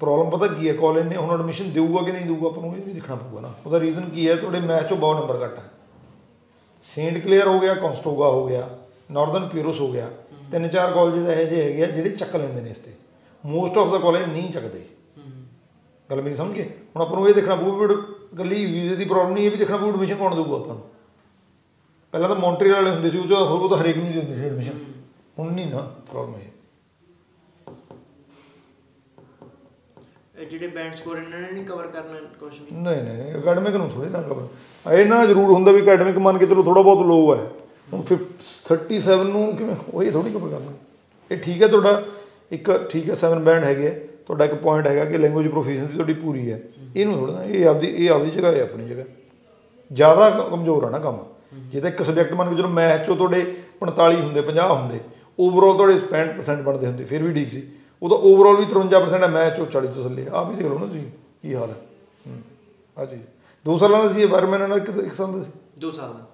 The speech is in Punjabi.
ਪ੍ਰੋਬਲਮ ਪਤਾ ਕੀ ਹੈ? ਕਾਲਜ ਨੇ ਹੁਣ ਐਡਮਿਸ਼ਨ ਦੇਊਗਾ ਕਿ ਨਹੀਂ ਦੇਊਗਾ ਆਪਾਂ ਨੂੰ ਇਹ ਵੀ ਦੇਖਣਾ ਪਊਗਾ ਨਾ। ਉਹਦਾ ਰੀਜ਼ਨ ਕੀ ਹੈ? ਤੁਹਾਡੇ ਮੈਥ 'ਚੋਂ ਬਹੁਤ ਨੰਬਰ ਘੱਟ ਹੈ ਸੇਂਟ ਕਲੀਅਰ ਹੋ ਗਿਆ ਕੌਂਸਟੋਗਾ ਹੋ ਗਿਆ ਨਾਰਦਰਨ ਪਿਊਰਸ ਹੋ ਗਿਆ। ਤਿੰਨ ਚਾਰ ਕਾਲਜਸ ਇਹੋ ਜਿਹੇ ਹੈਗੇ ਆ ਜਿਹੜੇ ਚੱਕ ਲੈਂਦੇ ਨੇ ਇਸ ਤੇ। ਮੋਸਟ ਆਫ ਦਾ ਕਾਲਜ ਨਹੀਂ ਚੱਕਦੇ। ਗੱਲ ਮੇਰੀ ਸਮਝ ਗਏ ਹੁਣ ਆਪਾਂ ਨੂੰ ਇਹ ਦੇਖਣਾ ਪਊ ਵੀ ਗੱਲੀ ਵੀਜ਼ੇ ਦੀ ਪ੍ਰੋਬਲਮ ਨਹੀਂ, ਇਹ ਵੀ ਦੇਖਣਾ ਪਊ ਐਡਮਿਸ਼ਨ ਕੌਣ ਦੇਊਗਾ ਆਪਾਂ ਨੂੰ। ਪਹਿਲਾਂ ਤਾਂ ਮੌਂਟਰੀਅਲ ਵਾਲੇ ਹੁੰਦੇ ਸੀ, ਉਹ 'ਚ ਹੋਰ ਉਹ ਤਾਂ ਹਰੇਕ ਨੂੰ ਦਿੰਦੇ ਸੀ ਐਡਮਿਸ਼ਨ ਹੁਣ ਨਹੀਂ ਨਾ ਪ੍ਰੋਬਲਮ ਇਹ। ਜਿਹੜੇ ਬੈਂਡ ਸਕੋਰ ਇਹਨਾਂ ਨੇ ਨਹੀਂ ਕਵਰ ਕਰਨਾ ਕੁਝ ਵੀ? ਨਹੀਂ ਨਹੀਂ ਅਕੈਡਮਿਕ ਨੂੰ ਥੋੜੀ ਨਾ ਕਵਰ ਇਹ ਨਾ ਜ਼ਰੂਰ ਹੁੰਦਾ ਵੀ ਅਕੈਡਮਿਕ ਮੰਨ ਕੇ ਚਲੋ ਥੋੜਾ ਬਹੁਤ ਲੋ ਹੈ ਹੁਣ 50 37 ਨੂੰ ਕਿਵੇਂ? ਉਹ ਇਹ ਥੋੜੀ ਕਵਰ ਕਰਨਾ। ਇਹ ਠੀਕ ਹੈ ਤੁਹਾਡਾ ਇੱਕ ਠੀਕ ਹੈ 7 ਬੈਂਡ ਹੈਗੇ ਆ, ਤੁਹਾਡਾ ਇੱਕ ਪੁਆਇੰਟ ਹੈਗਾ ਕਿ ਲੈਂਗੁਏਜ ਪ੍ਰੋਫੀਸ਼ੀਐਂਸੀ ਤੁਹਾਡੀ ਪੂਰੀ ਹੈ ਇਹਨੂੰ ਥੋੜਾ ਨਾ ਇਹ ਆਪਦੀ ਇਹ ਆਪਦੀ ਜਗ੍ਹਾ ਹੈ ਆਪਣੀ ਜਗ੍ਹਾ। ਜ਼ਿਆਦਾ ਕ- ਕਮਜ਼ੋਰ ਆ ਨਾ ਕੰਮ। ਜੇ ਤਾਂ ਇੱਕ ਸਬਜੈਕਟ ਮੰਨ ਕੇ ਚਲੋ ਮੈਥ ਚੋਂ ਤੁਹਾਡੇ 45 ਹੁੰਦੇ 50 ਹੁੰਦੇ। ਓਵਰਆਲ ਤੁਹਾਡੇ 65% ਬਣਦੇ ਹੁੰਦੇ ਫਿਰ ਵੀ ਠੀਕ ਸੀ। ਉਹਦਾ ਓਵਰਆਲ ਵੀ 53% ਹੈ ਮੈਥ ਚੋਂ 40 ਤੋਂ ਥੱਲੇ ਆ। ਵੀ ਦੇਖ ਲਓ ਨਾ ਤੁਸੀਂ, ਕੀ ਹਾਲ ਹੈ। ਹੂੰ ਆ ਜੀ ਦੋ ਸਾਲਾਂ ਦਾ ਸੀ ਇਹ ਬਾਰਮੈਨ ਨਾਲ ਇੱਕ ਇੱਕ ਸਾਲ ਦਾ ਸੀ। ਦੋ ਸਾਲ ਦਾ।